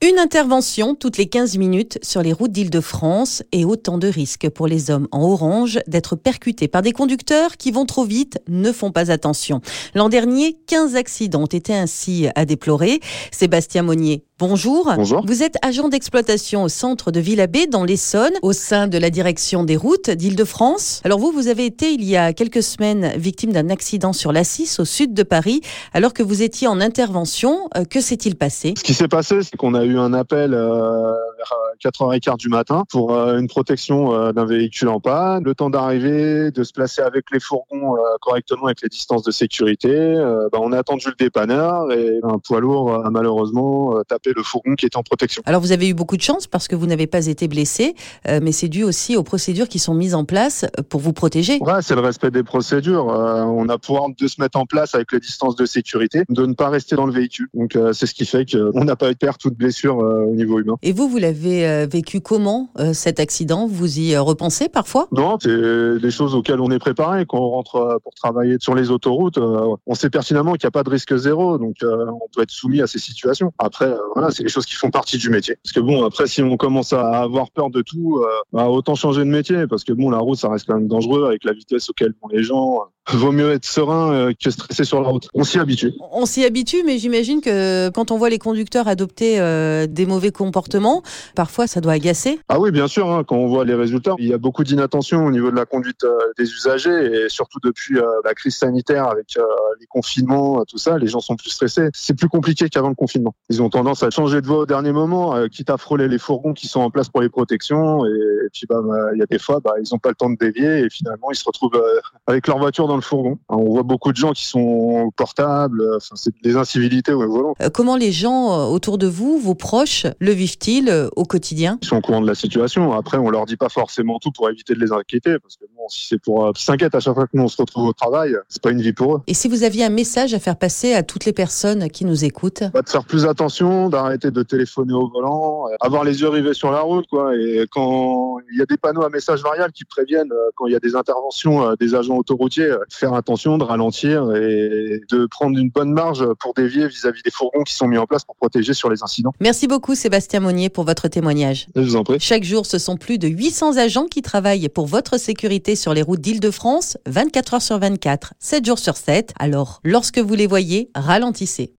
Une intervention toutes les 15 minutes sur les routes d'Île-de-France et autant de risques pour les hommes en orange d'être percutés par des conducteurs qui vont trop vite, ne font pas attention. L'an dernier, 15 accidents ont été ainsi à déplorer. Sébastien Monnier, bonjour. Bonjour. Vous êtes agent d'exploitation au centre de Villabé dans l'Essonne, au sein de la direction des routes d'Île-de-France. Alors vous, vous avez été il y a quelques semaines victime d'un accident sur la 6 au sud de Paris, alors que vous étiez en intervention. Euh, Que s'est-il passé? Ce qui s'est passé, c'est qu'on a eu un appel euh, vers 4h15 du matin pour euh, une protection euh, d'un véhicule en panne. Le temps d'arriver, de se placer avec les fourgons euh, correctement avec les distances de sécurité. Bah, on a attendu le dépanneur et un poids lourd a malheureusement tapé le fourgon qui était en protection. Alors vous avez eu beaucoup de chance parce que vous n'avez pas été blessé, mais c'est dû aussi aux procédures qui sont mises en place pour vous protéger. Ouais, c'est le respect des procédures. On a pouvoir de se mettre en place avec les distances de sécurité, de ne pas rester dans le véhicule. Donc c'est ce qui fait qu'on n'a pas eu de perte ou de blessure au niveau humain. Et vous, vous l'avez euh, vécu comment euh, cet accident? Vous y euh, repensez parfois? Non, c'est des choses auxquelles on est préparé. Quand on rentre pour travailler sur les autoroutes, on sait pertinemment qu'il n'y a pas de risque zéro, donc on peut être soumis à ces situations. Après, voilà, c'est des choses qui font partie du métier. Parce que bon, après, si on commence à avoir peur de tout, bah, autant changer de métier, parce que bon, la route, ça reste quand même dangereux avec la vitesse auquel vont les gens. Vaut mieux être serein euh, que stressé sur la route. On s'y habitue. On s'y habitue, mais j'imagine que quand on voit les conducteurs adopter euh, des mauvais comportements, parfois ça doit agacer. Ah oui, bien sûr, hein, quand on voit les résultats, il y a beaucoup d'inattention au niveau de la conduite euh, des usagers et surtout depuis euh, la crise sanitaire avec les confinements, tout ça, les gens sont plus stressés. C'est plus compliqué qu'avant le confinement. Ils ont tendance à changer de voie au dernier moment, quitte à frôler les fourgons qui sont en place pour les protections et, et puis bah, bah, il y a des fois, bah, ils n'ont pas le temps de dévier et finalement ils se retrouvent avec leur voiture dans le fourgon. Alors, on voit beaucoup de gens qui sont portables, euh, enfin, c'est des incivilités au volant. Euh, comment les gens euh, autour de vous, vos proches, le vivent-ils au quotidien? Ils sont au courant de la situation. Après, on leur dit pas forcément tout pour éviter de les inquiéter, parce que bon, si c'est pour euh, qu'ils s'inquiètent à chaque fois que nous on se retrouve au travail, c'est pas une vie pour eux. Et si vous aviez un message à faire passer à toutes les personnes qui nous écoutent? Bah, de faire plus attention, d'arrêter de téléphoner au volant, euh, avoir les yeux rivés sur la route, quoi. Et quand il y a des panneaux à message variable qui préviennent euh, quand il y a des interventions des agents autoroutiers, faire attention, de ralentir et de prendre une bonne marge pour dévier vis-à-vis des fourgons qui sont mis en place pour protéger sur les incidents. Merci beaucoup Sébastien Monnier pour votre témoignage. Je vous en prie. Chaque jour, ce sont plus de 800 agents qui travaillent pour votre sécurité sur les routes d'Île-de-France, 24 heures sur 24, 7 jours sur 7. Alors, lorsque vous les voyez, ralentissez.